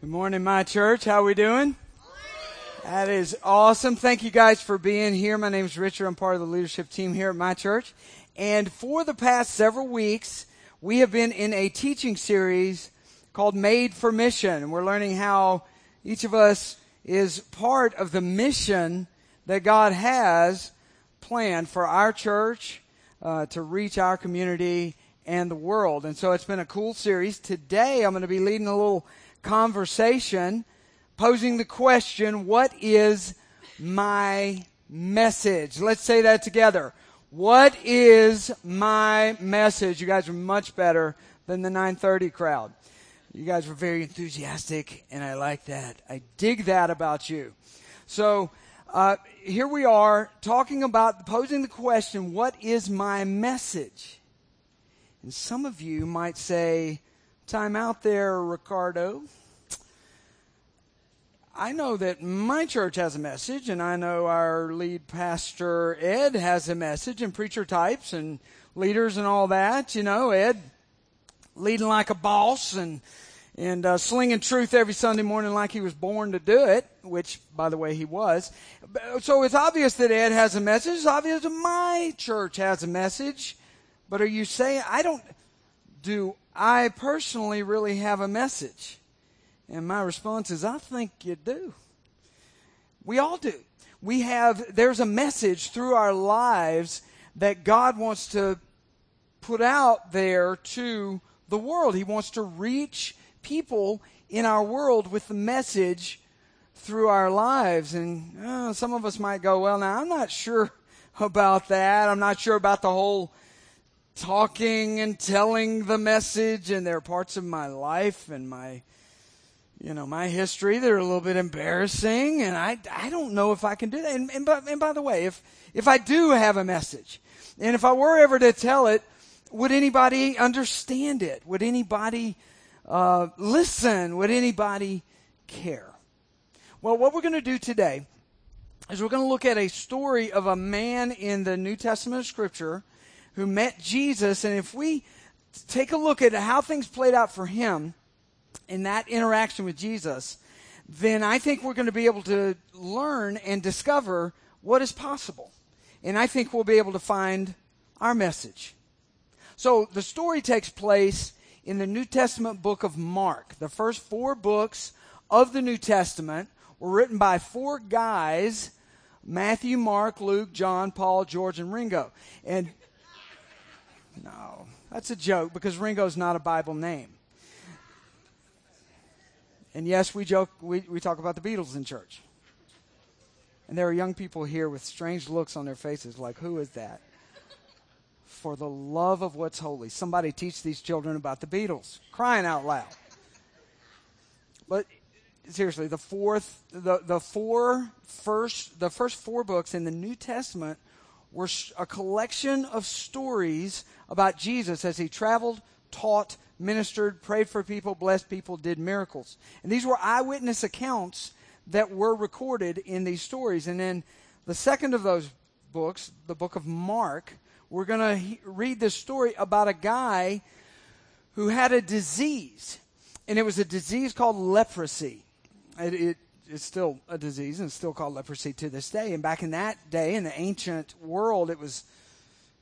Good morning, my church. How are we doing? That is awesome. Thank you guys for being here. My name is Richard. I'm part of the leadership team here at my church. And for the past several weeks, we have been in a teaching series called Made for Mission. And We're learning how each of us is part of the mission that God has planned for our church uh, to reach our community and the world. And so it's been a cool series. Today I'm going to be leading a little conversation posing the question, what is my message? Let's say that together. What is my message? You guys are much better than the 930 crowd. You guys were very enthusiastic, and I like that. I dig that about you. So, uh, here we are talking about posing the question, what is my message? And some of you might say, time out there, Ricardo. I know that my church has a message, and I know our lead pastor, Ed, has a message, and preacher types and leaders and all that. You know, Ed leading like a boss and and uh, slinging truth every Sunday morning like he was born to do it, which, by the way, he was. So it's obvious that Ed has a message. It's obvious that my church has a message. But are you saying, I don't, do I personally really have a message? And my response is, I think you do. We all do. We have, there's a message through our lives that God wants to put out there to the world. He wants to reach people in our world with the message through our lives. And uh, some of us might go, well, now I'm not sure about that. I'm not sure about the whole talking and telling the message. And there are parts of my life and my, you know, my history that are a little bit embarrassing. And I, I don't know if I can do that. And, and, by, and by the way, if, if I do have a message and if I were ever to tell it, would anybody understand it? Would anybody uh, listen? Would anybody care? Well, what we're going to do today is we're going to look at a story of a man in the New Testament of Scripture who met Jesus. And if we take a look at how things played out for him in that interaction with Jesus, then I think we're going to be able to learn and discover what is possible. And I think we'll be able to find our message. So the story takes place in the New Testament book of Mark. The first four books of the New Testament were written by four guys Matthew, Mark, Luke, John, Paul, George, and Ringo. And no, that's a joke because Ringo's not a Bible name. And yes, we joke, we, we talk about the Beatles in church. And there are young people here with strange looks on their faces like, who is that? for the love of what's holy. Somebody teach these children about the Beatles. Crying out loud. But seriously, the fourth, the, the four first, the first four books in the New Testament were a collection of stories about Jesus as he traveled, taught, ministered, prayed for people, blessed people, did miracles. And these were eyewitness accounts that were recorded in these stories. And then the second of those books, the book of Mark, we're going to he- read this story about a guy who had a disease, and it was a disease called leprosy. It, it, it's still a disease, and it's still called leprosy to this day. And back in that day, in the ancient world, it was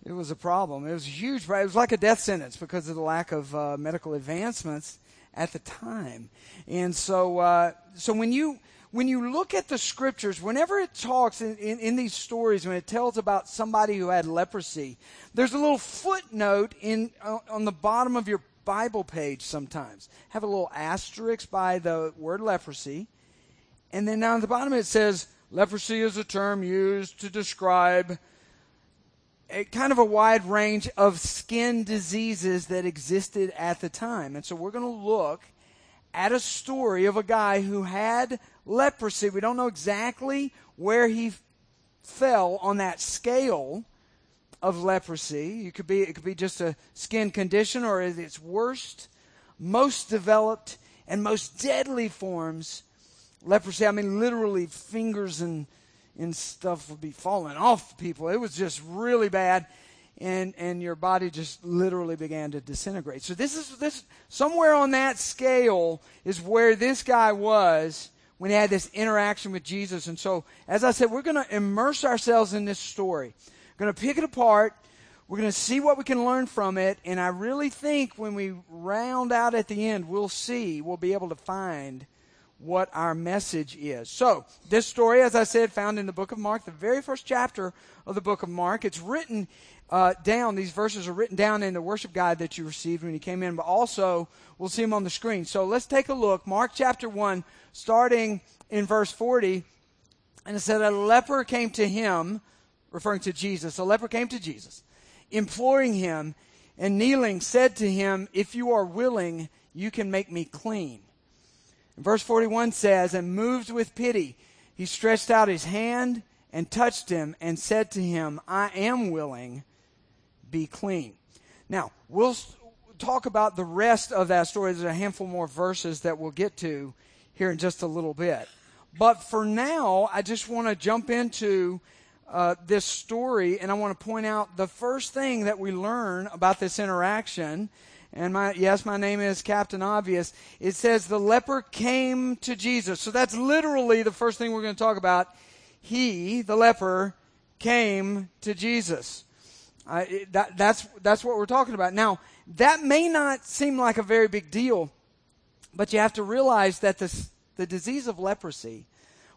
it was a problem. It was a huge. Problem. It was like a death sentence because of the lack of uh, medical advancements at the time. And so, uh, so when you when you look at the scriptures, whenever it talks in, in, in, these stories, when it tells about somebody who had leprosy, there's a little footnote in uh, on the bottom of your Bible page sometimes. Have a little asterisk by the word leprosy. And then down at the bottom it says, leprosy is a term used to describe a kind of a wide range of skin diseases that existed at the time. And so we're going to look at a story of a guy who had leprosy. We don't know exactly where he fell on that scale of leprosy. It could be it could be just a skin condition or its worst, most developed and most deadly forms leprosy. I mean literally fingers and and stuff would be falling off people. It was just really bad. and and your body just literally began to disintegrate. So this is this somewhere on that scale is where this guy was when he had this interaction with Jesus. And so, as I said, we're going to immerse ourselves in this story. We're going to pick it apart. We're going to see what we can learn from it. And I really think when we round out at the end, we'll see, we'll be able to find what our message is. So, this story, as I said, found in the book of Mark, the very first chapter of the book of Mark. It's written uh, down. These verses are written down in the worship guide that you received when you came in, but also we'll see them on the screen. So, let's take a look. Mark chapter 1, starting in verse 40. And it said, A leper came to him, referring to Jesus. A leper came to Jesus, imploring him, and kneeling said to him, If you are willing, you can make me clean. Verse 41 says, And moved with pity, he stretched out his hand and touched him and said to him, I am willing, be clean. Now, we'll talk about the rest of that story. There's a handful more verses that we'll get to here in just a little bit. But for now, I just want to jump into uh, this story and I want to point out the first thing that we learn about this interaction and my yes my name is captain obvious. It says the leper came to jesus. So that's literally the first thing we're going to talk about. He the leper came to jesus. Uh, that, that's that's what we're talking about. Now that may not seem like a very big deal but you have to realize that this, the disease of leprosy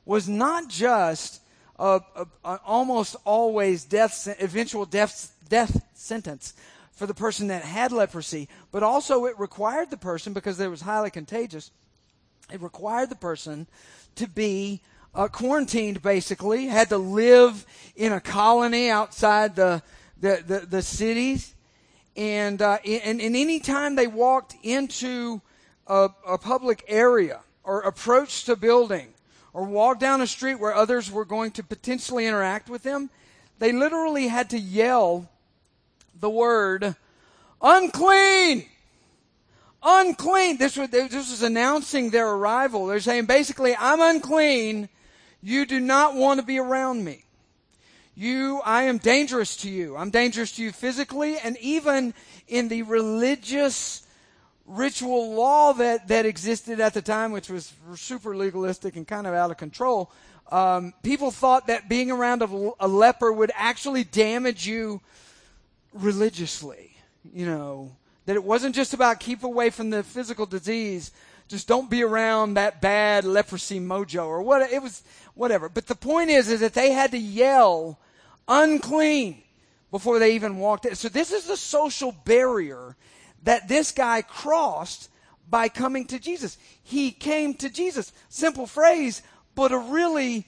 was not just a, a, a almost always death eventual death death sentence for the person that had leprosy, but also it required the person, because it was highly contagious, it required the person to be uh, quarantined basically, had to live in a colony outside the, the, the, the cities. And, uh, and, and any time they walked into a, a public area or approached a building or walked down a street where others were going to potentially interact with them, they literally had to yell the word unclean. Unclean. This was, this was announcing their arrival. They're saying basically, I'm unclean. You do not want to be around me. You, I am dangerous to you. I'm dangerous to you physically and even in the religious ritual law that, that existed at the time, which was super legalistic and kind of out of control. Um, people thought that being around a, a leper would actually damage you religiously, you know, that it wasn't just about keep away from the physical disease, just don't be around that bad leprosy mojo or what it was whatever. But the point is is that they had to yell unclean before they even walked in. So this is the social barrier that this guy crossed by coming to Jesus. He came to Jesus. Simple phrase, but a really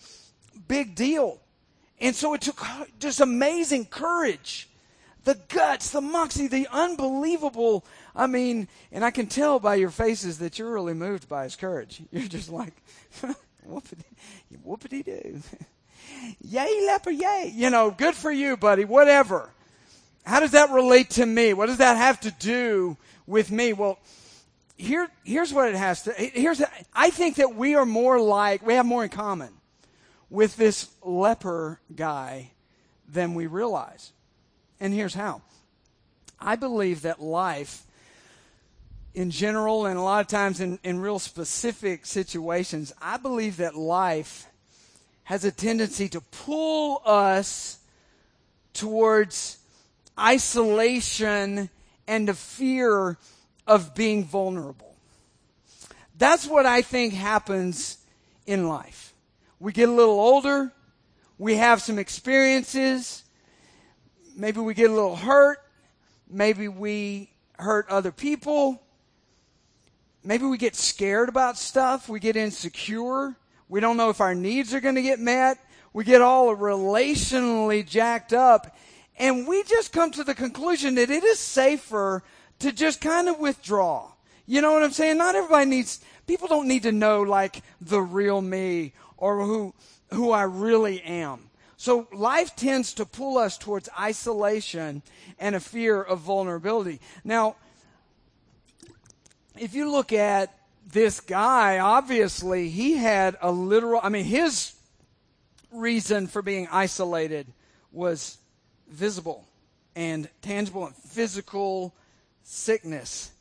big deal. And so it took just amazing courage the guts, the moxie, the unbelievable. I mean, and I can tell by your faces that you're really moved by his courage. You're just like, whoopity, doo. yay, leper, yay. You know, good for you, buddy, whatever. How does that relate to me? What does that have to do with me? Well, here, here's what it has to, here's, I think that we are more like, we have more in common with this leper guy than we realize. And here's how I believe that life, in general, and a lot of times in, in real specific situations, I believe that life has a tendency to pull us towards isolation and the fear of being vulnerable. That's what I think happens in life. We get a little older, we have some experiences, maybe we get a little hurt. Maybe we hurt other people. Maybe we get scared about stuff. We get insecure. We don't know if our needs are going to get met. We get all relationally jacked up. And we just come to the conclusion that it is safer to just kind of withdraw. You know what I'm saying? Not everybody needs, people don't need to know like the real me or who, who I really am. So life tends to pull us towards isolation and a fear of vulnerability. Now, if you look at this guy, obviously he had a literal, I mean, his reason for being isolated was visible. and tangible and physical sickness,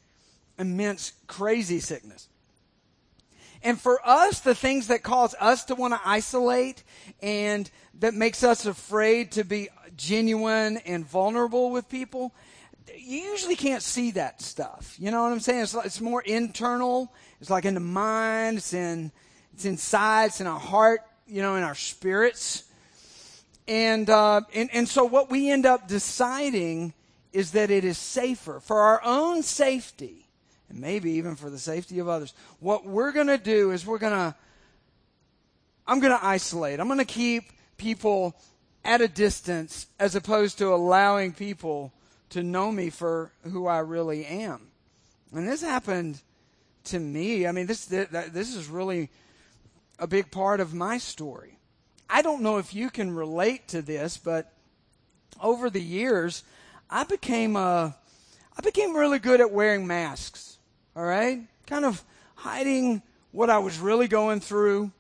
immense, crazy sickness. And for us, the things that cause us to want to isolate and that makes us afraid to be genuine and vulnerable with people, you usually can't see that stuff. You know what I'm saying? It's, it's more internal. It's like in the mind. It's in, it's inside. It's in our heart, you know, in our spirits. And, uh, and, and so what we end up deciding is that it is safer for our own safety and maybe even for the safety of others. What we're going to do is we're going to, I'm going to isolate. I'm going to keep people at a distance as opposed to allowing people to know me for who I really am. And this happened to me. I mean, this, this is really a big part of my story. I don't know if you can relate to this, but over the years, I became a, I became really good at wearing masks. All right, kind of hiding what I was really going through,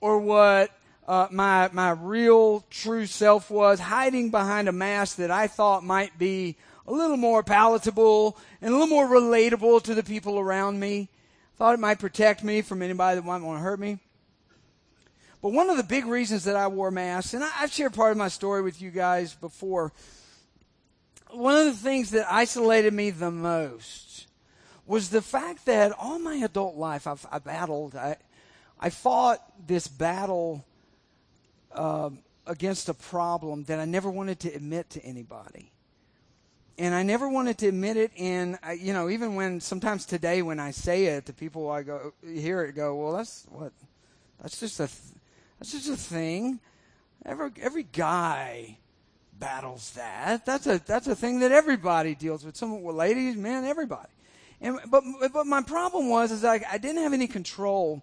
or what uh, my my real true self was, hiding behind a mask that I thought might be a little more palatable and a little more relatable to the people around me. Thought it might protect me from anybody that might want to hurt me. But one of the big reasons that I wore masks, and I, have shared part of my story with you guys before, one of the things that isolated me the most was the fact that all my adult life I've, I battled, I, I fought this battle uh, against a problem that I never wanted to admit to anybody. And I never wanted to admit it. And, you know, even when sometimes today when I say it the people, I go, hear it go, well, that's what, that's just a, that's just a thing. Every every guy battles that. That's a that's a thing that everybody deals with. Some well, ladies, men, everybody. And but but my problem was is I I didn't have any control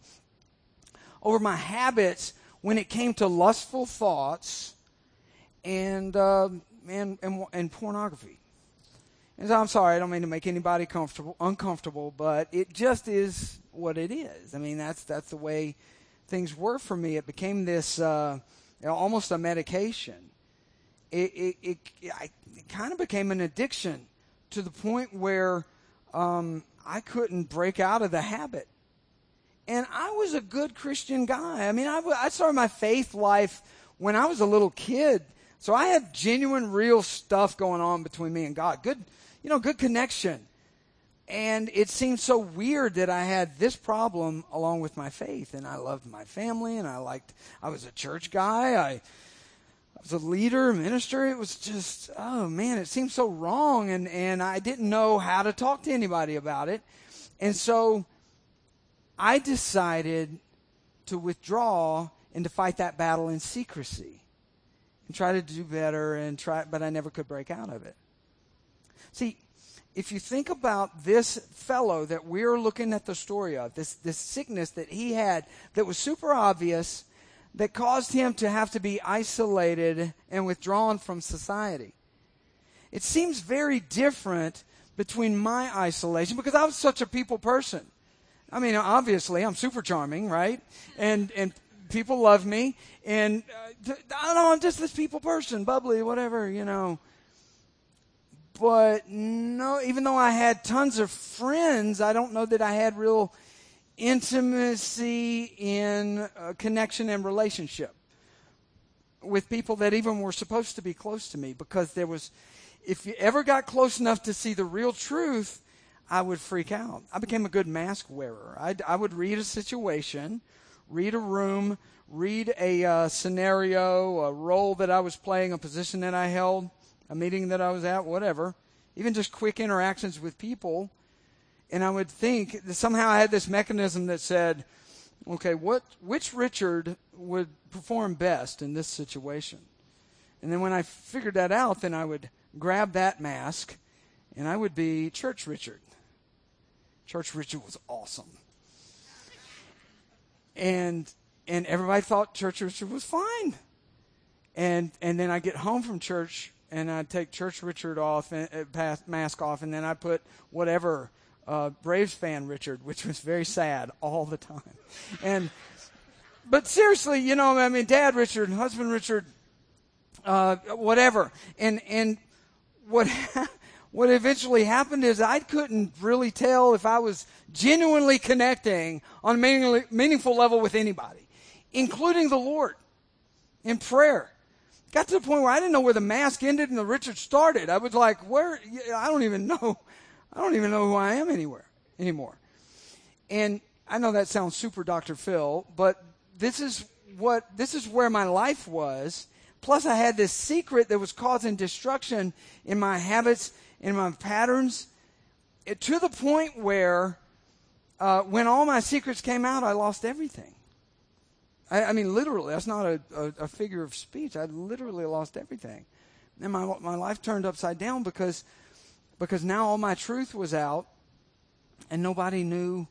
over my habits when it came to lustful thoughts and uh, and, and and pornography. And so I'm sorry, I don't mean to make anybody comfortable uncomfortable, but it just is what it is. I mean that's that's the way things were for me. It became this uh, you know, almost a medication. It, it, it, I, it kind of became an addiction to the point where um, I couldn't break out of the habit. And I was a good Christian guy. I mean, I, I started my faith life when I was a little kid. So I had genuine, real stuff going on between me and God. Good, you know, good connection. And it seemed so weird that I had this problem along with my faith. And I loved my family and I liked, I was a church guy. I, I was a leader, minister. It was just, oh man, it seemed so wrong. And, and I didn't know how to talk to anybody about it. And so I decided to withdraw and to fight that battle in secrecy and try to do better and try, but I never could break out of it. See, if you think about this fellow that we're looking at the story of, this, this sickness that he had that was super obvious, that caused him to have to be isolated and withdrawn from society. It seems very different between my isolation because I was such a people person. I mean, obviously, I'm super charming, right? And, and people love me. And uh, I don't know, I'm just this people person, bubbly, whatever, you know but no, even though I had tons of friends, I don't know that I had real intimacy in connection and relationship with people that even were supposed to be close to me because there was, if you ever got close enough to see the real truth, I would freak out. I became a good mask wearer. I'd, I would read a situation, read a room, read a uh, scenario, a role that I was playing, a position that I held a meeting that I was at, whatever, even just quick interactions with people. And I would think that somehow I had this mechanism that said, okay, what, which Richard would perform best in this situation? And then when I figured that out, then I would grab that mask and I would be Church Richard. Church Richard was awesome. And and everybody thought Church Richard was fine. And and then I get home from church and I'd take Church Richard off, and, uh, mask off, and then I put whatever uh, Braves fan Richard, which was very sad all the time. And but seriously, you know, I mean, Dad Richard, husband Richard, uh, whatever, and and what what eventually happened is I couldn't really tell if I was genuinely connecting on a meaningful level with anybody, including the Lord in prayer. Got to the point where I didn't know where the mask ended and the Richard started. I was like, where? I don't even know. I don't even know who I am anywhere anymore. And I know that sounds super Dr. Phil, but this is what, this is where my life was. Plus I had this secret that was causing destruction in my habits in my patterns it, to the point where uh, when all my secrets came out, I lost everything. I, I mean, literally, that's not a, a, a, figure of speech. I literally lost everything. And my, my life turned upside down because, because now all my truth was out and nobody knew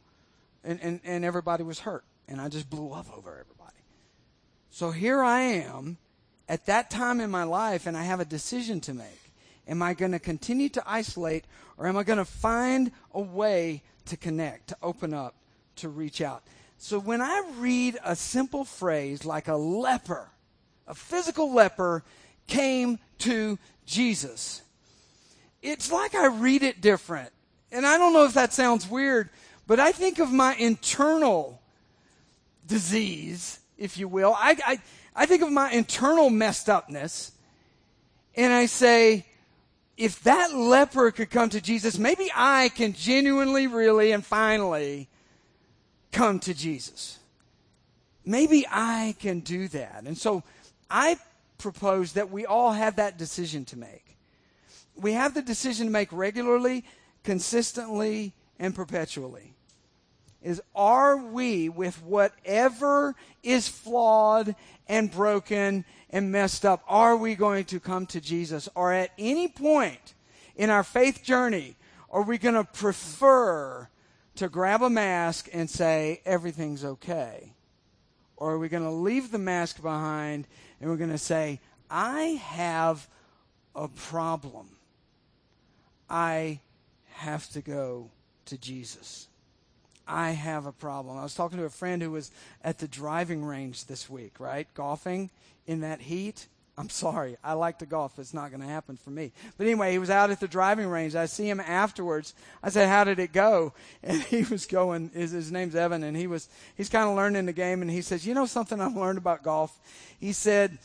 and, and, and everybody was hurt. And I just blew up over everybody. So here I am at that time in my life and I have a decision to make. Am I going to continue to isolate or am I going to find a way to connect, to open up, to reach out? So when I read a simple phrase like a leper, a physical leper came to Jesus, it's like I read it different. And I don't know if that sounds weird, but I think of my internal disease, if you will. I, I, I think of my internal messed upness, and I say, if that leper could come to Jesus, maybe I can genuinely, really, and finally come to Jesus. Maybe I can do that. And so I propose that we all have that decision to make. We have the decision to make regularly, consistently, and perpetually. Is are we with whatever is flawed and broken and messed up, are we going to come to Jesus? Or at any point in our faith journey, are we going to prefer to grab a mask and say, everything's okay? Or are we going to leave the mask behind and we're going to say, I have a problem. I have to go to Jesus. I have a problem. I was talking to a friend who was at the driving range this week, right? Golfing in that heat. I'm sorry. I like to golf. It's not going to happen for me. But anyway, he was out at the driving range. I see him afterwards. I said, "How did it go?" And he was going. His, his name's Evan, and he was he's kind of learning the game. And he says, "You know something I've learned about golf?" He said,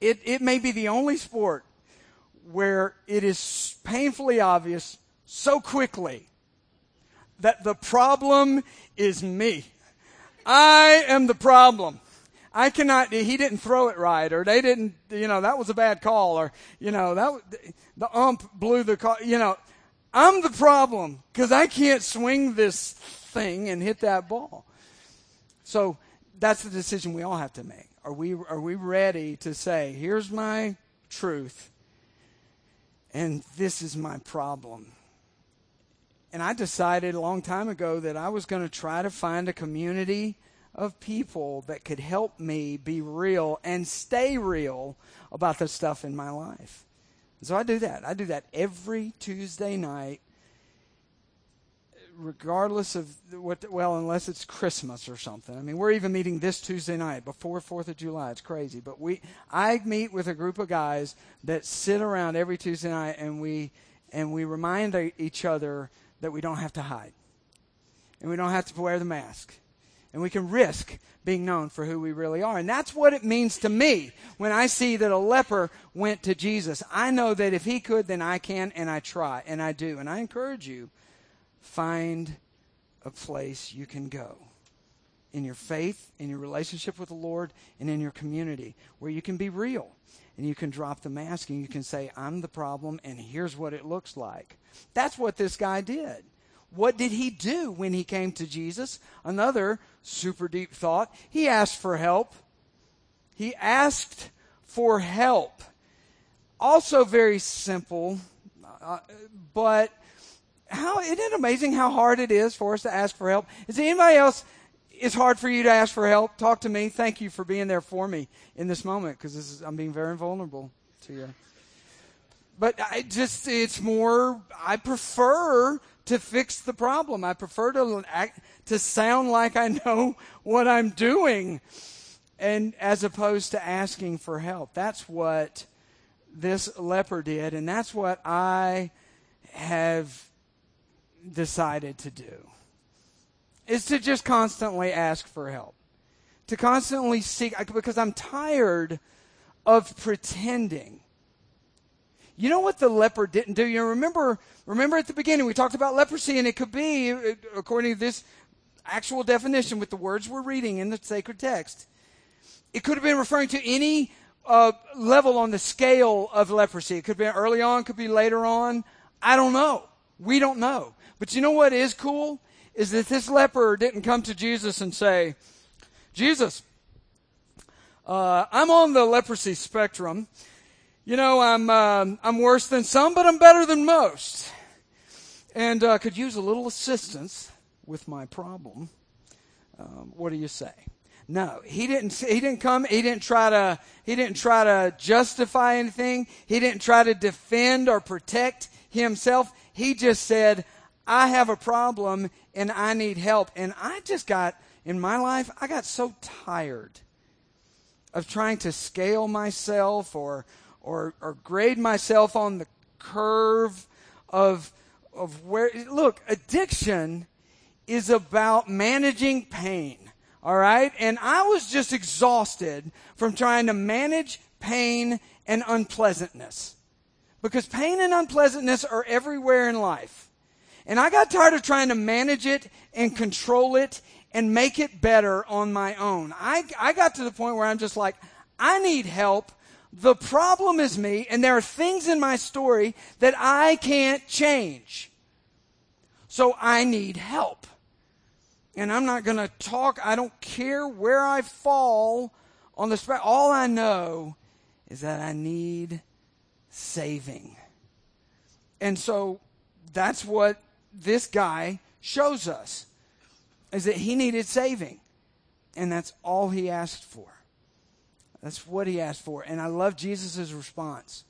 "It it may be the only sport it is painfully obvious so quickly that the problem is me. I am the problem." I cannot, he didn't throw it right, or they didn't, you know, that was a bad call, or, you know, that, the ump blew the call, you know, I'm the problem because I can't swing this thing and hit that ball. So that's the decision we all have to make. Are we, are we ready to say, here's my truth, and this is my problem? And I decided a long time ago that I was going to try to find a community of people that could help me be real and stay real about the stuff in my life. so I do that. I do that every Tuesday night, regardless of what, well, unless it's Christmas or something. I mean, we're even meeting this Tuesday night before 4th of July. It's crazy. But we, I meet with a group of guys that sit around every Tuesday night and we, and we remind each other that we don't have to hide. And we don't have to wear the mask and we can risk being known for who we really are. And that's what it means to me when I see that a leper went to Jesus. I know that if he could, then I can, and I try, and I do. And I encourage you find a place you can go in your faith, in your relationship with the Lord, and in your community where you can be real. And you can drop the mask and you can say, I'm the problem, and here's what it looks like. That's what this guy did. What did he do when he came to Jesus? Another super deep thought. He asked for help. He asked for help. Also very simple, uh, but how isn't it amazing how hard it is for us to ask for help? Is anybody else? It's hard for you to ask for help. Talk to me. Thank you for being there for me in this moment because I'm being very vulnerable to you. But I just, it's more, I prefer to fix the problem. I prefer to act, to sound like I know what I'm doing and as opposed to asking for help. That's what this leper did, and that's what I have decided to do. Is to just constantly ask for help. To constantly seek, because I'm tired of pretending. You know what the leper didn't do? You remember, remember at the beginning we talked about leprosy, and it could be, according to this actual definition with the words we're reading in the sacred text, it could have been referring to any uh, level on the scale of leprosy. It could be early on, could be later on. I don't know. We don't know. But you know what is cool? Is that this leper didn't come to Jesus and say, Jesus, uh, I'm on the leprosy spectrum. You know, I'm, uh, I'm worse than some, but I'm better than most. And uh, could use a little assistance with my problem. Um, what do you say? No, he didn't. He didn't come. He didn't try to. He didn't try to justify anything. He didn't try to defend or protect himself. He just said, "I have a problem and I need help." And I just got in my life. I got so tired of trying to scale myself or or or grade myself on the curve of of where. Look, addiction is about managing pain. All right? And I was just exhausted from trying to manage pain and unpleasantness. Because pain and unpleasantness are everywhere in life. And I got tired of trying to manage it and control it and make it better on my own. I, I got to the point where I'm just like, I need help. The problem is me, and there are things in my story that I can't change. So I need help and I'm not going to talk. I don't care where I fall on the spectrum. All I know is that I need saving. And so that's what this guy shows us is that he needed saving. And that's all he asked for. That's what he asked for. And I love Jesus' response.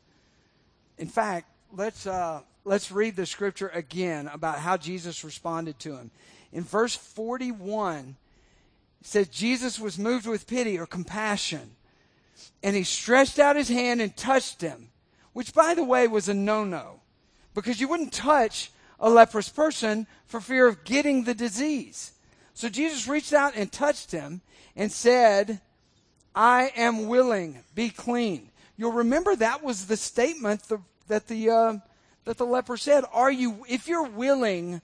In fact, let's, uh, let's read the scripture again about how Jesus responded to him in verse 41, it says Jesus was moved with pity or compassion. And he stretched out his hand and touched him, which, by the way, was a no no. Because you wouldn't touch a leprous person for fear of getting the disease. So Jesus reached out and touched him and said, I am willing, be clean. You'll remember that was the statement that the, uh, that the leper said. Are you, if you're willing,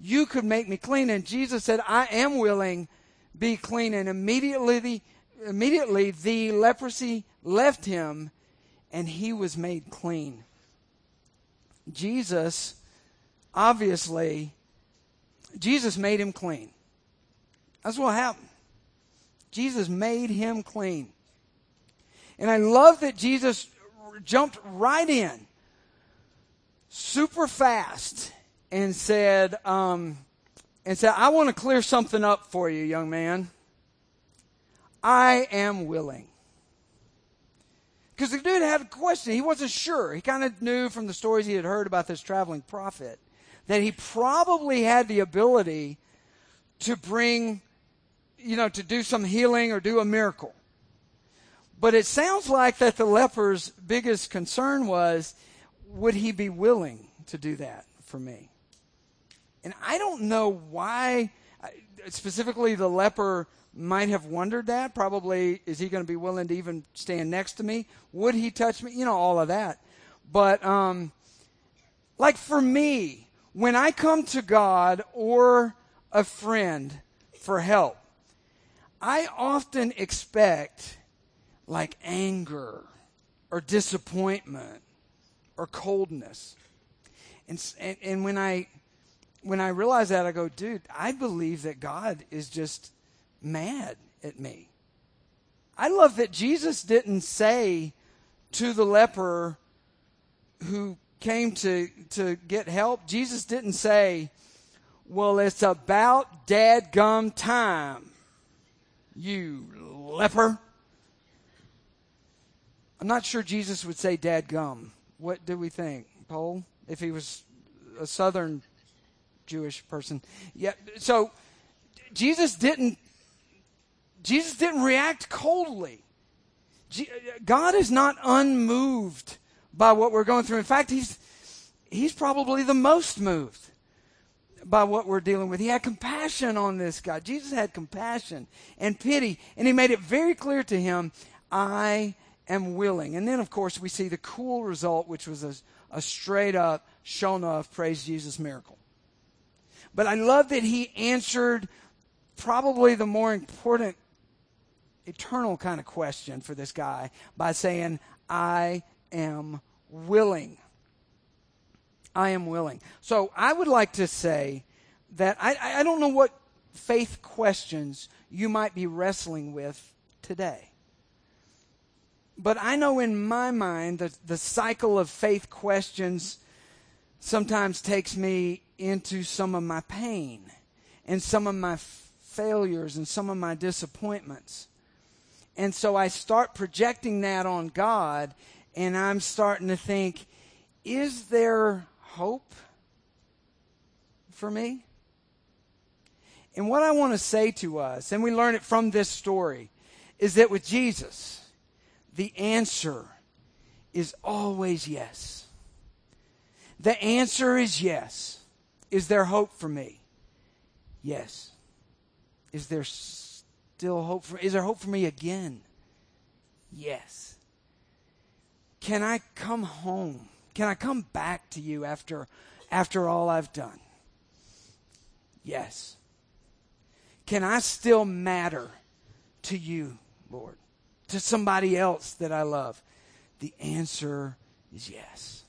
you could make me clean. And Jesus said, I am willing, be clean. And immediately, the, immediately the leprosy left him and he was made clean. Jesus, obviously, Jesus made him clean. That's what happened. Jesus made him clean. And I love that Jesus jumped right in super fast and said, um, and said, I want to clear something up for you, young man. I am willing. Because the dude had a question. He wasn't sure. He kind of knew from the stories he had heard about this traveling prophet that he probably had the ability to bring, you know, to do some healing or do a miracle. But it sounds like that the leper's biggest concern was would he be willing to do that for me? And I don't know why, specifically, the leper might have wondered that. Probably, is he going to be willing to even stand next to me? Would he touch me? You know, all of that. But, um, like for me, when I come to God or a friend for help, I often expect like anger or disappointment or coldness. And, and, and when I when I realize that, I go, dude, I believe that God is just mad at me. I love that Jesus didn't say to the leper who came to, to get help, Jesus didn't say, well, it's about dadgum time, you leper. I'm not sure Jesus would say dadgum. What do we think, Paul? If he was a southern Jewish person. Yeah, so Jesus didn't Jesus didn't react coldly. God is not unmoved by what we're going through. In fact, he's, he's probably the most moved by what we're dealing with. He had compassion on this guy. Jesus had compassion and pity, and he made it very clear to him, I am willing. And then, of course, we see the cool result, which was a, a straight up, shown off, praise Jesus miracle. But I love that he answered probably the more important eternal kind of question for this guy by saying, I am willing. I am willing. So I would like to say that I, I don't know what faith questions you might be wrestling with today. But I know in my mind that the cycle of faith questions sometimes takes me into some of my pain and some of my failures and some of my disappointments. And so I start projecting that on God, and I'm starting to think, is there hope for me? And what I want to say to us, and we learn it from this story, is that with Jesus, the answer is always yes. The answer is yes. Is there hope for me? Yes. Is there still hope for is there hope for me again? Yes. Can I come home? Can I come back to you after after all I've done? Yes. Can I still matter to you, Lord? To somebody else that I love? The answer is yes.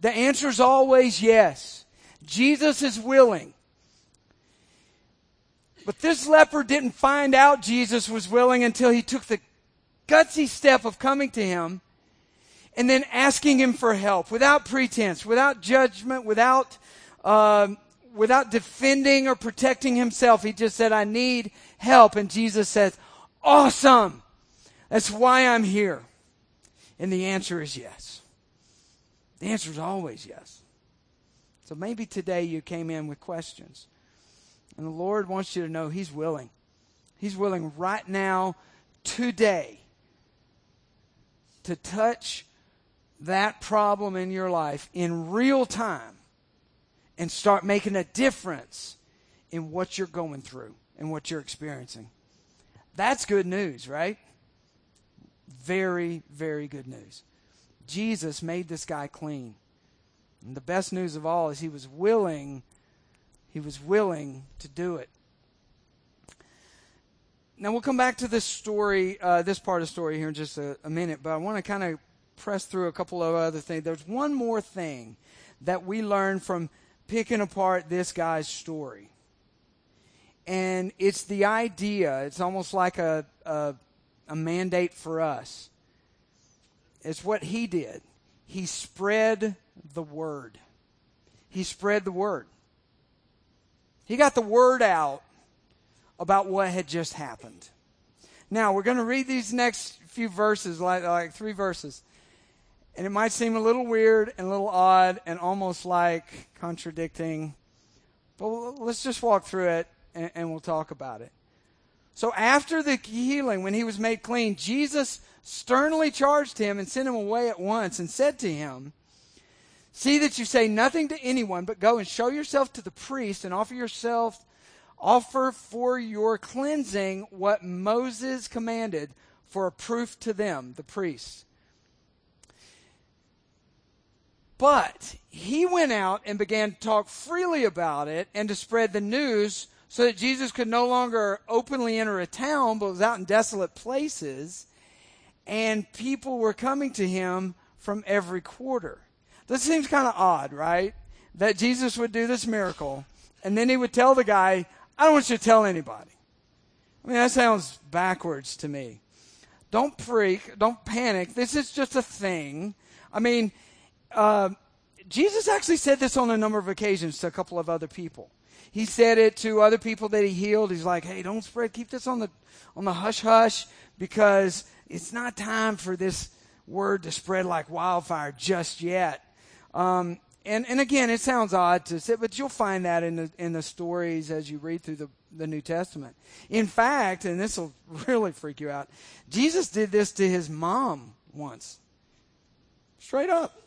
The answer is always yes. Jesus is willing. But this leper didn't find out Jesus was willing until he took the gutsy step of coming to him and then asking him for help without pretense, without judgment, without, um, without defending or protecting himself. He just said, I need help. And Jesus says, Awesome. That's why I'm here. And the answer is yes. The answer is always yes. So maybe today you came in with questions. And the Lord wants you to know He's willing. He's willing right now, today, to touch that problem in your life in real time and start making a difference in what you're going through and what you're experiencing. That's good news, right? Very, very good news. Jesus made this guy clean. And the best news of all is he was willing he was willing to do it. Now we'll come back to this story, uh, this part of the story here in just a, a minute, but I want to kind of press through a couple of other things. There's one more thing that we learn from picking apart this guy's story. And it's the idea, it's almost like a, a, a mandate for us. It's what he did. He spread the word. He spread the word. He got the word out about what had just happened. Now, we're going to read these next few verses, like, like three verses. And it might seem a little weird and a little odd and almost like contradicting. But let's just walk through it and, and we'll talk about it. So, after the healing, when he was made clean, Jesus sternly charged him and sent him away at once and said to him, See that you say nothing to anyone, but go and show yourself to the priest and offer yourself, offer for your cleansing what Moses commanded for a proof to them, the priests. But he went out and began to talk freely about it and to spread the news so that Jesus could no longer openly enter a town, but was out in desolate places. And people were coming to him from every quarter. This seems kind of odd, right? That Jesus would do this miracle, and then he would tell the guy, I don't want you to tell anybody. I mean, that sounds backwards to me. Don't freak. Don't panic. This is just a thing. I mean, uh, Jesus actually said this on a number of occasions to a couple of other people. He said it to other people that he healed. He's like, "Hey, don't spread. Keep this on the on the hush hush because it's not time for this word to spread like wildfire just yet." Um, and, and again, it sounds odd to say, but you'll find that in the, in the stories as you read through the, the New Testament. In fact, and this will really freak you out, Jesus did this to his mom once. Straight up.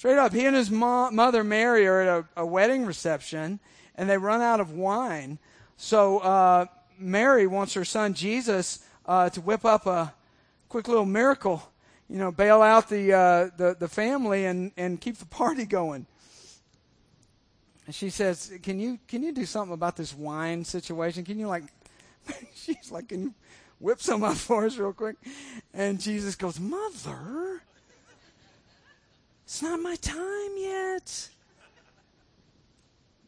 Straight up. He and his mo- mother Mary are at a, a, wedding reception, and they run out of wine. So uh, Mary wants her son Jesus uh, to whip up a quick little miracle, you know, bail out the uh, the, the family and, and keep the party going. And she says, "Can you can you do something about this wine situation? Can you like?" she's like, "Can you whip some up for us real quick?" And Jesus goes, "Mother, it's not my time yet."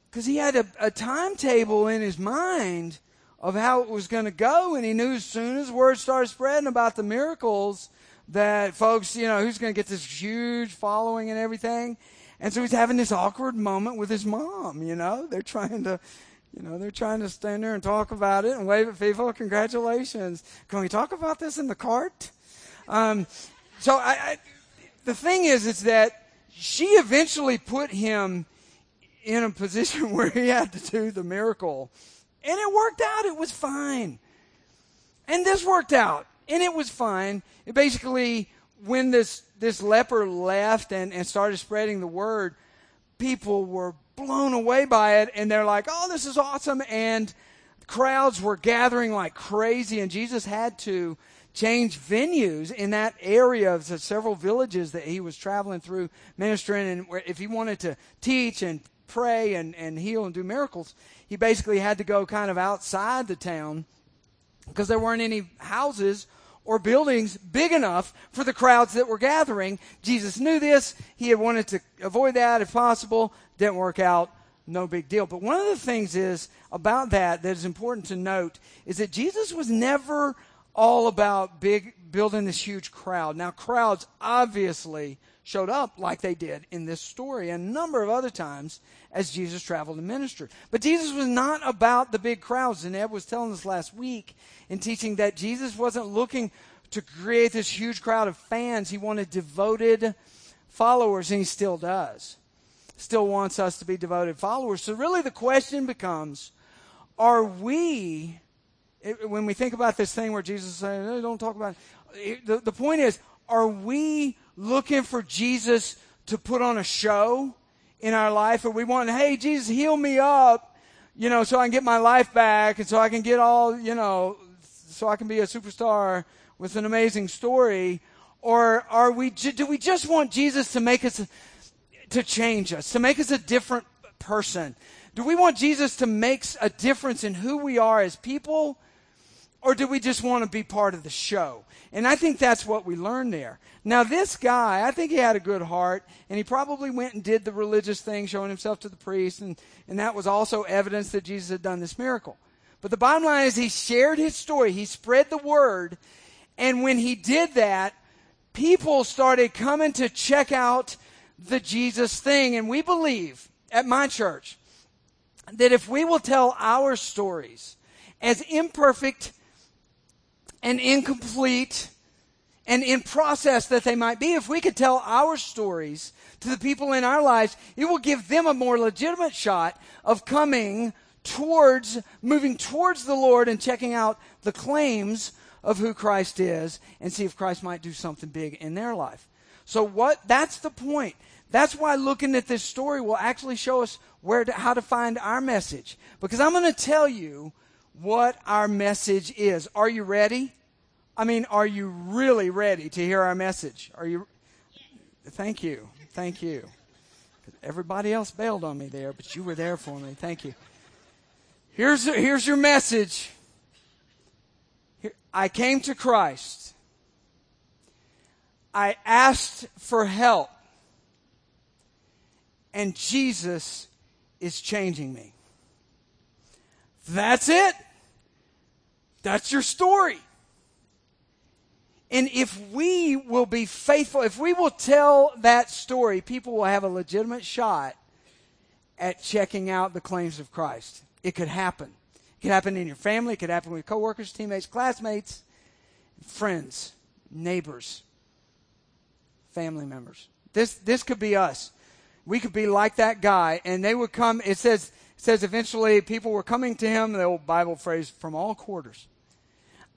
Because he had a, a timetable in his mind of how it was going to go. And he knew as soon as word started spreading about the miracles that folks, you know, who's going to get this huge following and everything. And so he's having this awkward moment with his mom, you know. They're trying to, you know, they're trying to stand there and talk about it and wave at people. Congratulations. Can we talk about this in the cart? Um, so I, I, the thing is, is that she eventually put him in a position where he had to do the miracle and it worked out. It was fine. And this worked out. And it was fine. It basically, when this, this leper left and, and started spreading the word, people were blown away by it. And they're like, oh, this is awesome. And crowds were gathering like crazy. And Jesus had to change venues in that area of the several villages that he was traveling through ministering. And if he wanted to teach and pray and, and heal and do miracles, he basically had to go kind of outside the town because there weren't any houses or buildings big enough for the crowds that were gathering. Jesus knew this. He had wanted to avoid that if possible. Didn't work out. No big deal. But one of the things is about that that is important to note is that Jesus was never all about big building this huge crowd. Now crowds obviously showed up like they did in this story and a number of other times as Jesus traveled and ministered. But Jesus was not about the big crowds. And Ed was telling us last week in teaching that Jesus wasn't looking to create this huge crowd of fans. He wanted devoted followers, and he still does. Still wants us to be devoted followers. So, really, the question becomes are we, when we think about this thing where Jesus no, don't talk about it, the, the point is, are we looking for Jesus to put on a show? in our life, or we want, hey, Jesus, heal me up, you know, so I can get my life back, and so I can get all, you know, so I can be a superstar with an amazing story, or are we? Do we just want Jesus to make us, to change us, to make us a different person? Do we want Jesus to make a difference in who we are as people? Or do we just want to be part of the show? And I think that's what we learned there. Now, this guy, I think he had a good heart, and he probably went and did the religious thing, showing himself to the priest, and, and that was also evidence that Jesus had done this miracle. But the bottom line is he shared his story, he spread the word, and when he did that, people started coming to check out the Jesus thing. And we believe at my church that if we will tell our stories as imperfect and incomplete and in process that they might be, if we could tell our stories to the people in our lives, it will give them a more legitimate shot of coming towards, moving towards the Lord and checking out the claims of who Christ is and see if Christ might do something big in their life. So what, that's the point. That's why looking at this story will actually show us where to, how to find our message. Because I'm going to tell you what our message is. Are you ready? I mean, are you really ready to hear our message? Are you? Thank you. Thank you. Everybody else bailed on me there, but you were there for me. Thank you. Here's, here's your message. Here, I came to Christ. I asked for help. And Jesus is changing me. That's it. That's your story. And if we will be faithful, if we will tell that story, people will have a legitimate shot at checking out the claims of Christ. It could happen. It could happen in your family, it could happen with coworkers, teammates, classmates, friends, neighbors, family members. This this could be us. We could be like that guy, and they would come. It says says eventually people were coming to him, the old Bible phrase, from all quarters.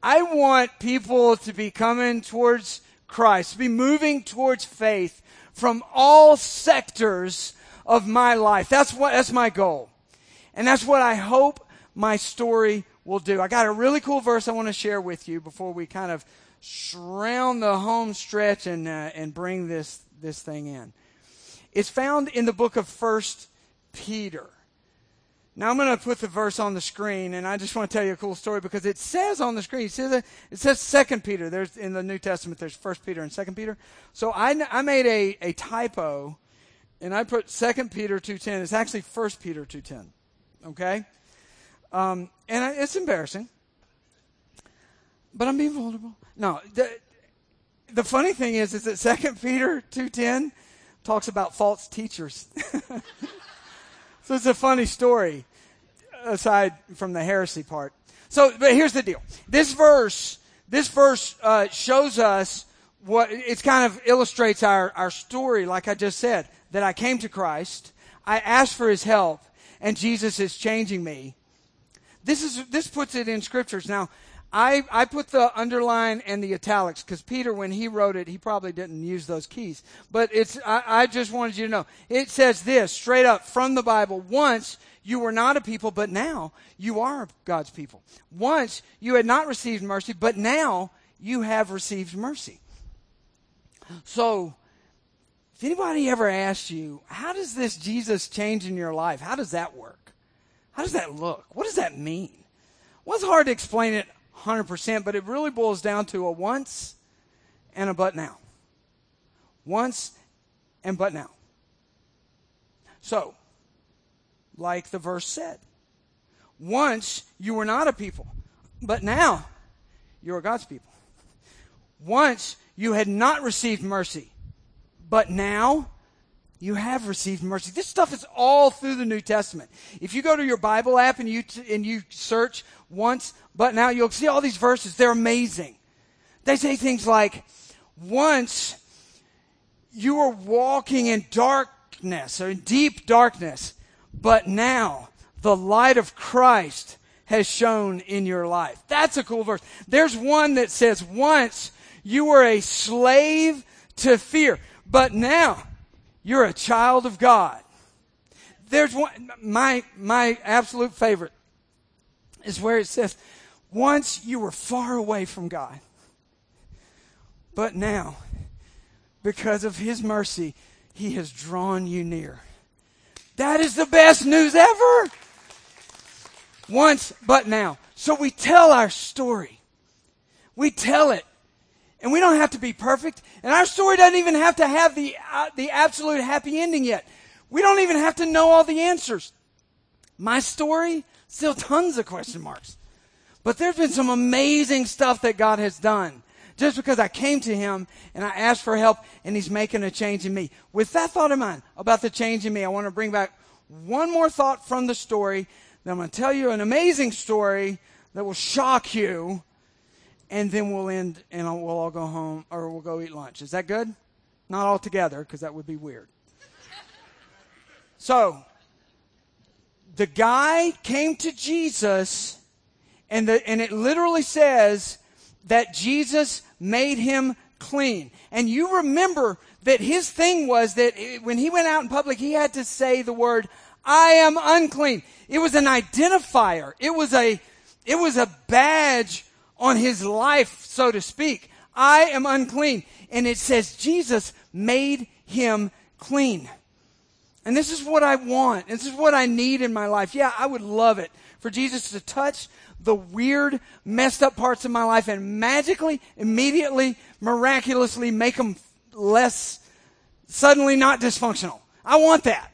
I want people to be coming towards Christ, to be moving towards faith from all sectors of my life. That's what, that's my goal. And that's what I hope my story will do. I got a really cool verse I want to share with you before we kind of round the home stretch and, uh, and bring this, this thing in. It's found in the book of First Peter. Now I'm going to put the verse on the screen, and I just want to tell you a cool story because it says on the screen, it says, it says Second Peter. There's in the New Testament, there's First Peter and Second Peter. So I, I made a, a typo, and I put Second Peter two ten. It's actually First Peter two ten. Okay, um, and I, it's embarrassing, but I'm being vulnerable. No, the, the funny thing is, is that Second Peter two ten talks about false teachers. So it's a funny story, aside from the heresy part. So, but here's the deal. This verse, this verse uh, shows us what it kind of illustrates our, our story, like I just said, that I came to Christ, I asked for His help, and Jesus is changing me. This is this puts it in scriptures. Now, I, I put the underline and the italics because Peter, when he wrote it, he probably didn't use those keys. But it's, I, I just wanted you to know. It says this straight up from the Bible. Once you were not a people, but now you are God's people. Once you had not received mercy, but now you have received mercy. So, if anybody ever asked you, how does this Jesus change in your life? How does that work? How does that look? What does that mean? Well, it's hard to explain it 100%, but it really boils down to a once and a but now. Once and but now. So, like the verse said, once you were not a people, but now you are God's people. Once you had not received mercy, but now you have received mercy. This stuff is all through the New Testament. If you go to your Bible app and you t- and you search once, but now you'll see all these verses. They're amazing. They say things like, "Once you were walking in darkness or in deep darkness, but now the light of Christ has shone in your life." That's a cool verse. There's one that says, "Once you were a slave to fear, but now." You're a child of God. There's one, my, my absolute favorite is where it says, once you were far away from God, but now, because of His mercy, He has drawn you near. That is the best news ever. Once, but now. So we tell our story. We tell it and we don't have to be perfect. And our story doesn't even have to have the, uh, the absolute happy ending yet. We don't even have to know all the answers. My story, still tons of question marks. But there's been some amazing stuff that God has done. Just because I came to Him and I asked for help and He's making a change in me. With that thought in mind about the change in me, I want to bring back one more thought from the story. Then I'm going to tell you an amazing story that will shock you and then we'll end and we'll all go home or we'll go eat lunch. Is that good? Not all together because that would be weird. so, the guy came to Jesus and the, and it literally says that Jesus made him clean. And you remember that his thing was that when he went out in public, he had to say the word, I am unclean. It was an identifier. It was a, it was a badge on his life, so to speak. I am unclean. And it says Jesus made him clean. And this is what I want. This is what I need in my life. Yeah, I would love it for Jesus to touch the weird, messed up parts of my life and magically, immediately, miraculously make them less, suddenly not dysfunctional. I want that.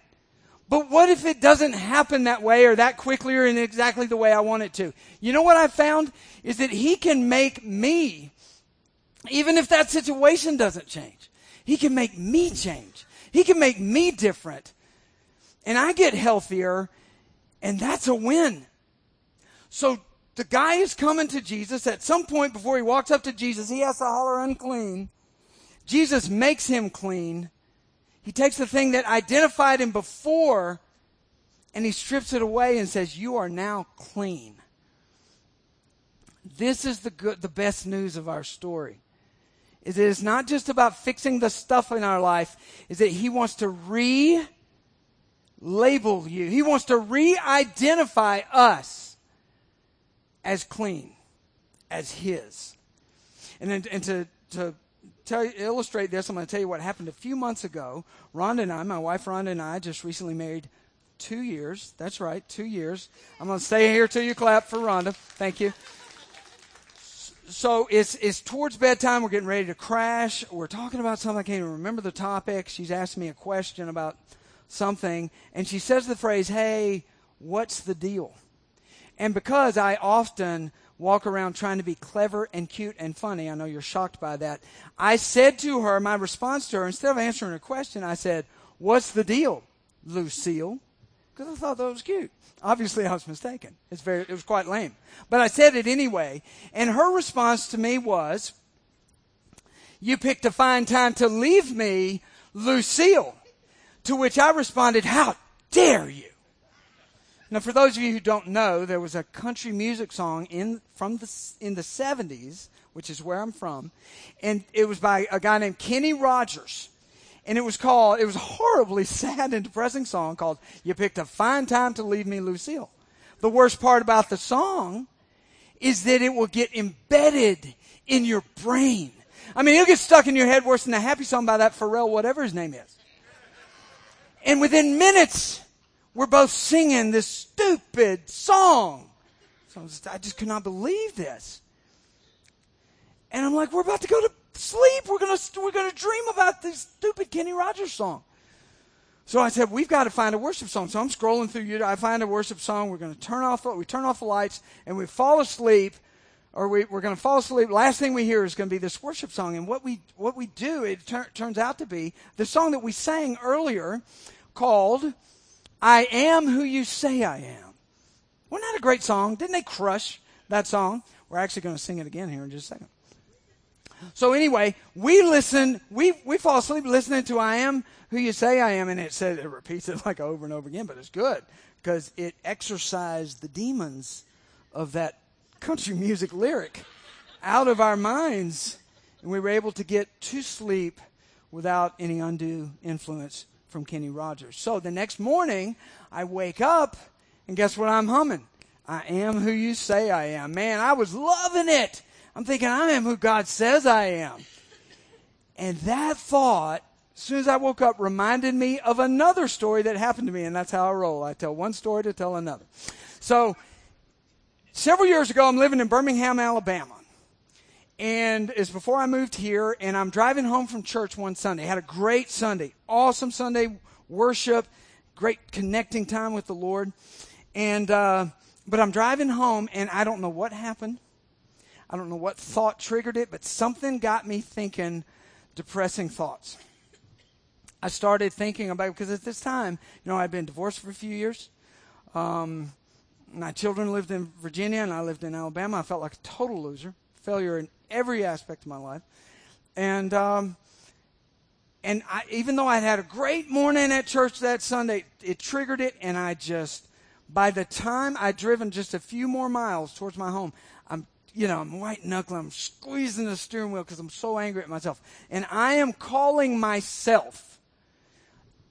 But what if it doesn't happen that way or that quickly or in exactly the way I want it to? You know what I found? Is that He can make me, even if that situation doesn't change, He can make me change. He can make me different. And I get healthier, and that's a win. So the guy is coming to Jesus. At some point before he walks up to Jesus, he has to holler unclean. Jesus makes him clean. He takes the thing that identified him before and he strips it away and says, You are now clean. This is the good, the best news of our story. is that it's not just about fixing the stuff in our life, is that He wants to re label you. He wants to re identify us as clean, as His. And, and to, to tell you, illustrate this, I'm going to tell you what happened a few months ago. Rhonda and I, my wife Rhonda and I, just recently married two years. That's right, two years. I'm going to stay here till you clap for Rhonda. Thank you. So it's it's towards bedtime. We're getting ready to crash. We're talking about something. I can't even remember the topic. She's asking me a question about something, and she says the phrase, "Hey, what's the deal?" And because I often walk around trying to be clever and cute and funny, I know you're shocked by that. I said to her, my response to her, instead of answering her question, I said, "What's the deal, Lucille?" Because I thought that was cute. Obviously, I was mistaken. It's very, it was quite lame. But I said it anyway. And her response to me was, You picked a fine time to leave me, Lucille. To which I responded, How dare you? Now, for those of you who don't know, there was a country music song in, from the, in the 70s, which is where I'm from, and it was by a guy named Kenny Rogers and it was called, it was a horribly sad and depressing song called You Picked a Fine Time to Leave Me, Lucille. The worst part about the song is that it will get embedded in your brain. I mean, it'll get stuck in your head worse than the happy song by that Pharrell, whatever his name is. And within minutes, we're both singing this stupid song. So I just, I just could not believe this. And I'm like, we're about to go to sleep. We're gonna we're gonna dream about this stupid Kenny Rogers song. So I said, we've got to find a worship song. So I'm scrolling through you. I find a worship song. We're going to turn off. We turn off the lights and we fall asleep, or we, going to fall asleep. Last thing we hear is going to be this worship song. And what we what we do, it tur- turns out to be the song that we sang earlier, called "I Am Who You Say I Am." Wasn't that a great song? Didn't they crush that song? We're actually going to sing it again here in just a second. So anyway, we listen, we, we fall asleep listening to I am who you say I am. And it said, it repeats it like over and over again, but it's good because it exorcised the demons of that country music lyric out of our minds. And we were able to get to sleep without any undue influence from Kenny Rogers. So the next morning, I wake up and guess what I'm humming? I am who you say I am. Man, I was loving it. I'm thinking, I am who God says I am. And that thought, as soon as I woke up, reminded me of another story that happened to me, and that's how I roll. I tell one story to tell another. So, several years ago, I'm living in Birmingham, Alabama. And it's before I moved here, and I'm driving home from church one Sunday. Had a great Sunday, awesome Sunday worship, great connecting time with the Lord. And, uh, but I'm driving home, and I don't know what happened. I don't know what thought triggered it, but something got me thinking depressing thoughts. I started thinking about because at this time, you know, I'd been divorced for a few years. Um, my children lived in Virginia and I lived in Alabama. I felt like a total loser, failure in every aspect of my life, and um, and I, even though I'd had a great morning at church that Sunday, it triggered it, and I just by the time I'd driven just a few more miles towards my home, I'm, you know, I'm white knuckling, I'm squeezing the steering wheel because I'm so angry at myself. And I am calling myself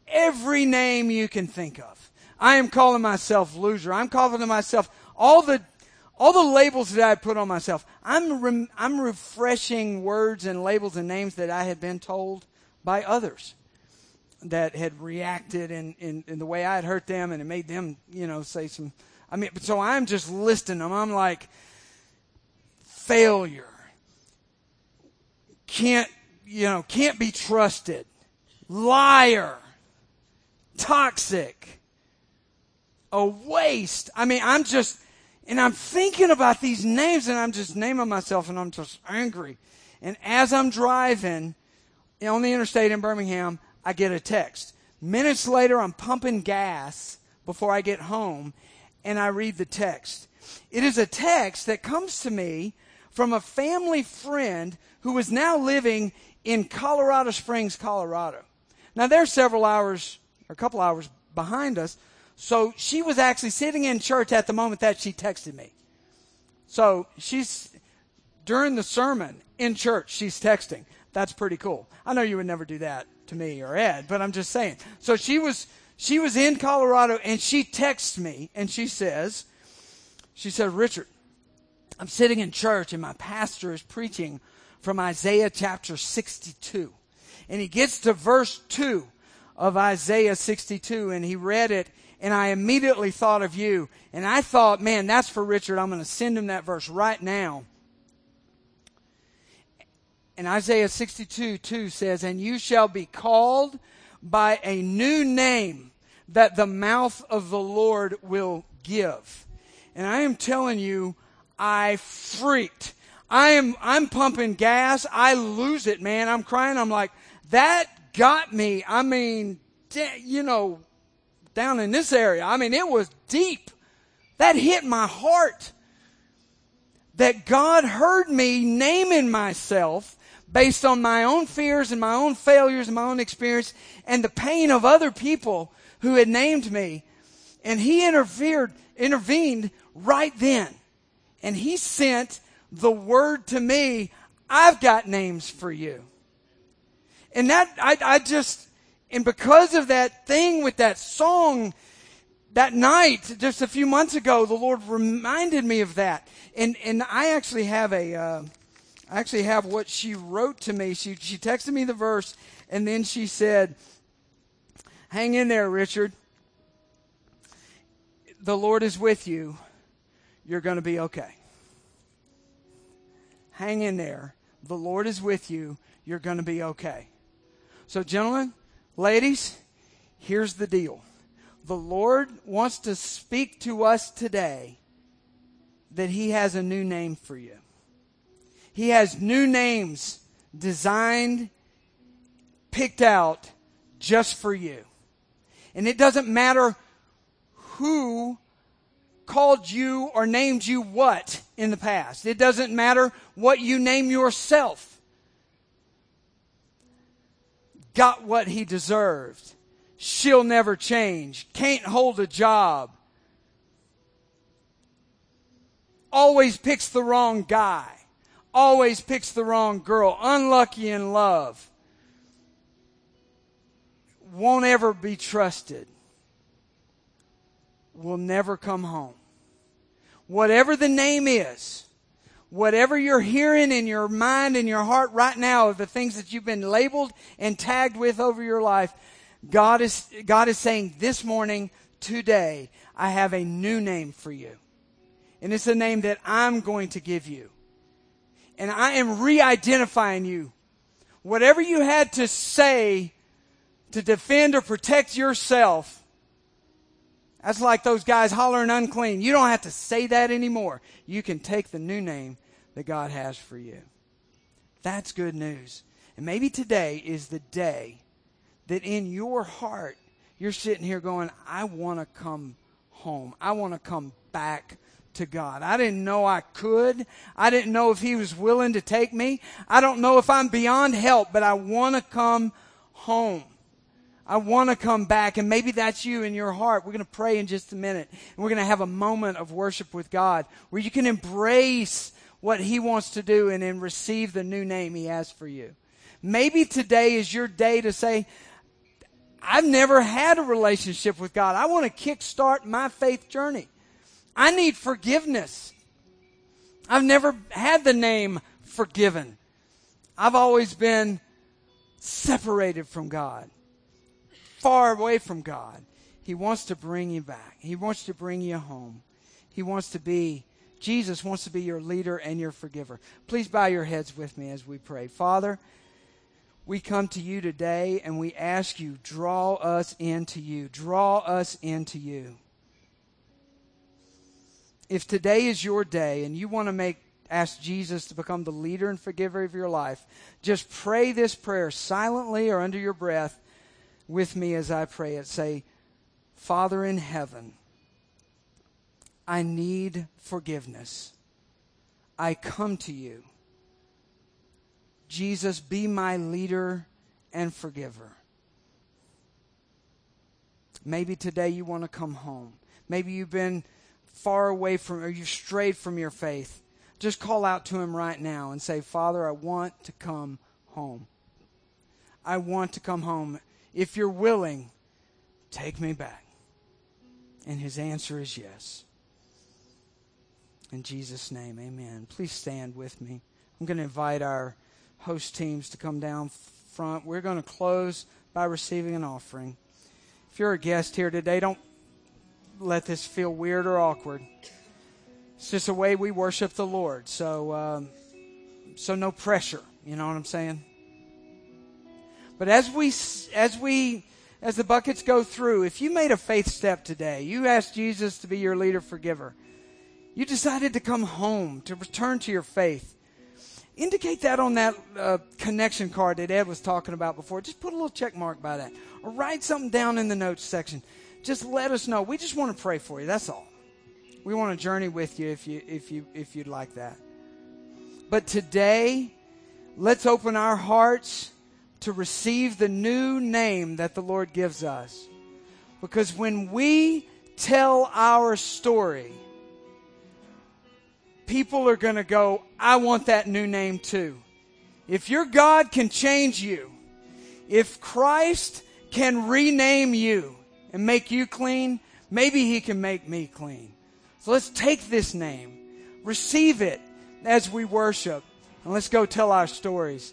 every name you can think of. I am calling myself loser. I'm calling to myself all the all the labels that I put on myself. I'm re- I'm refreshing words and labels and names that I had been told by others that had reacted in, in, in the way I had hurt them and it made them, you know, say some I mean so I'm just listing them. I'm like failure, can't, you know, can't be trusted, liar, toxic, a waste. I mean, I'm just, and I'm thinking about these names and I'm just naming myself and I'm just angry. And as I'm driving on the interstate in Birmingham, I get a text. Minutes later, I'm pumping gas before I get home and I read the text. It is a text that comes to me from a family friend who is now living in Colorado Springs, Colorado. Now they're several hours, or a couple hours behind us. So she was actually sitting in church at the moment that she texted me. So she's during the sermon in church, she's texting. That's pretty cool. I know you would never do that to me or Ed, but I'm just saying. So she was she was in Colorado and she texts me and she says, she said, Richard, I'm sitting in church and my pastor is preaching from Isaiah chapter 62. And he gets to verse 2 of Isaiah 62 and he read it and I immediately thought of you. And I thought, man, that's for Richard. I'm going to send him that verse right now. And Isaiah 62 2 says, And you shall be called by a new name that the mouth of the Lord will give. And I am telling you, I freaked. I am, I'm pumping gas. I lose it, man. I'm crying. I'm like, that got me. I mean, you know, down in this area. I mean, it was deep. That hit my heart. That God heard me naming myself based on my own fears and my own failures and my own experience and the pain of other people who had named me. And he interfered, intervened right then. And he sent the word to me, I've got names for you. And that, I, I just, and because of that thing with that song, that night, just a few months ago, the Lord reminded me of that. And, and I actually have a, uh, I actually have what she wrote to me. She, she texted me the verse, and then she said, Hang in there, Richard. The Lord is with you. You're going to be okay. Hang in there. The Lord is with you. You're going to be okay. So, gentlemen, ladies, here's the deal. The Lord wants to speak to us today that He has a new name for you. He has new names designed, picked out just for you. And it doesn't matter who called you or named you what in the past. It doesn't matter what you name yourself. Got what he deserved. She'll never change. Can't hold a job. Always picks the wrong guy always picks the wrong girl, unlucky in love, won't ever be trusted, will never come home. Whatever the name is, whatever you're hearing in your mind and your heart right now of the things that you've been labeled and tagged with over your life, God is, God is saying this morning, today, I have a new name for you. And it's a name that I'm going to give you and I am re identifying you. Whatever you had to say to defend or protect yourself, that's like those guys hollering unclean. You don't have to say that anymore. You can take the new name that God has for you. That's good news. And maybe today is the day that in your heart, you're sitting here going, I want to come home. I want to come back to God. I didn't know I could. I didn't know if He was willing to take me. I don't know if I'm beyond help, but I want to come home. I want to come back, and maybe that's you in your heart. We're going to pray in just a minute, and we're going to have a moment of worship with God where you can embrace what He wants to do and then receive the new name He has for you. Maybe today is your day to say, I've never had a relationship with God. I want to kickstart my faith journey. I need forgiveness. I've never had the name forgiven. I've always been separated from God, far away from God. He wants to bring you back. He wants to bring you home. He wants to be, Jesus wants to be your leader and your forgiver. Please bow your heads with me as we pray. Father, we come to you today and we ask you, draw us into you. Draw us into you if today is your day and you want to make ask Jesus to become the leader and forgiver of your life, just pray this prayer silently or under your breath with me as I pray it. Say, Father in heaven, I need forgiveness. I come to you. Jesus, be my leader and forgiver. Maybe today you want to come home. Maybe you've been far away from, or you've strayed from your faith. just call out to Him right now and say, Father, I want to come home. I want to come home. If you're willing, take me back. And His answer is yes. In Jesus' name, amen. Please stand with me. I'm going to invite our host teams to come down front. We're going to close by receiving an offering. If you're a guest here today, don't let this feel weird or awkward. It's just a way we worship the Lord. So, um, so no pressure. You know what I'm saying? But as we, as we, as the buckets go through, if you made a faith step today, you asked Jesus to be your leader, forgiver, you decided to come home, to return to your faith, indicate that on that uh, connection card that Ed was talking about before. Just put a little check mark by that. Or write something down in the notes section. Just let us know. We just want to pray for you. That's all. We want to journey with you if you if you if you'd like that. But today, let's open our hearts to receive the new name that the Lord gives us. Because when we tell our story, people are going to go, I want that new name too. If your God can change you, if Christ can rename you and make you clean, maybe he can make me clean. So let's take this name, receive it as we worship, and let's go tell our stories.